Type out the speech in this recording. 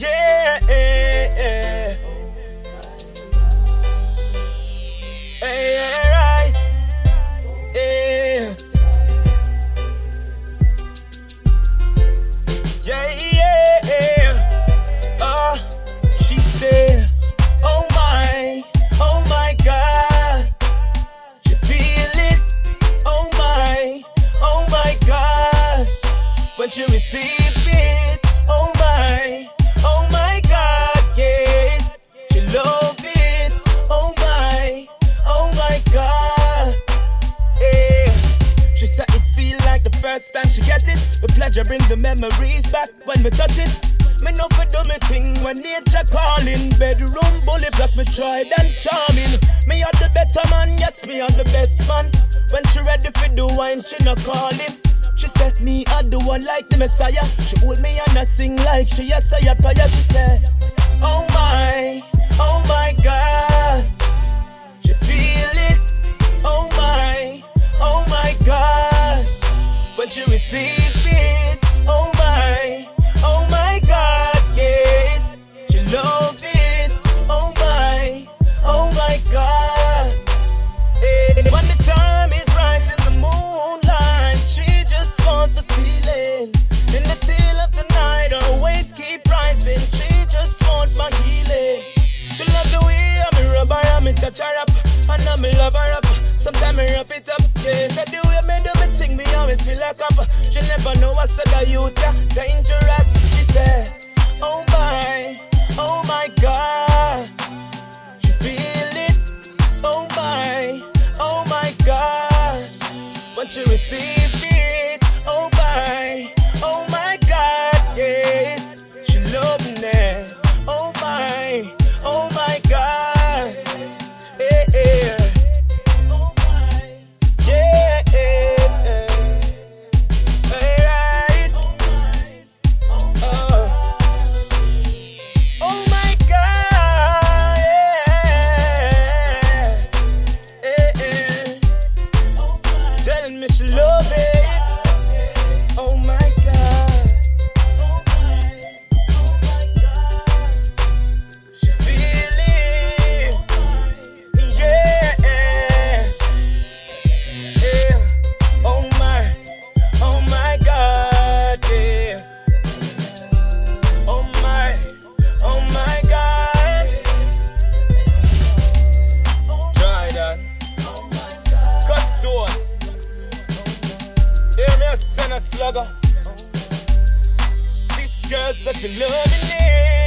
Yeah. Yeah, right. Yeah. Uh, uh, uh, yeah, yeah. Uh, she said, Oh my, oh my God. You feel it? Oh my, oh my God. When she receive it, like the first time she get it. The pleasure bring the memories back when we touch it. Me know for do me thing when nature calling. Bedroom bully plus me tried and charming. Me are the better man, yes me are the best man. When she ready for the wine, she not calling. She said me are the one like the Messiah. She hold me and I sing like she a say a. She said, Oh my, oh my God. It, oh my, oh my God, yes. She love it, oh my, oh my God. Eh, When the time is right in the moonlight, she just want the feeling. In the still of the night, her waves keep rising. She just want my healing. She love the way I'm a rubber, I'm a touch her up, and I'm a love her up. Sometimes I wrap it up, yeah. So the way me do me thing, me always feel like up. She never know I said the youth, yeah, dangerous. She said, Oh my, oh my God. She feel it, oh my, oh my God. When she receive it, oh my, oh my Me she love Hear me a slugger. This girl such a loving it.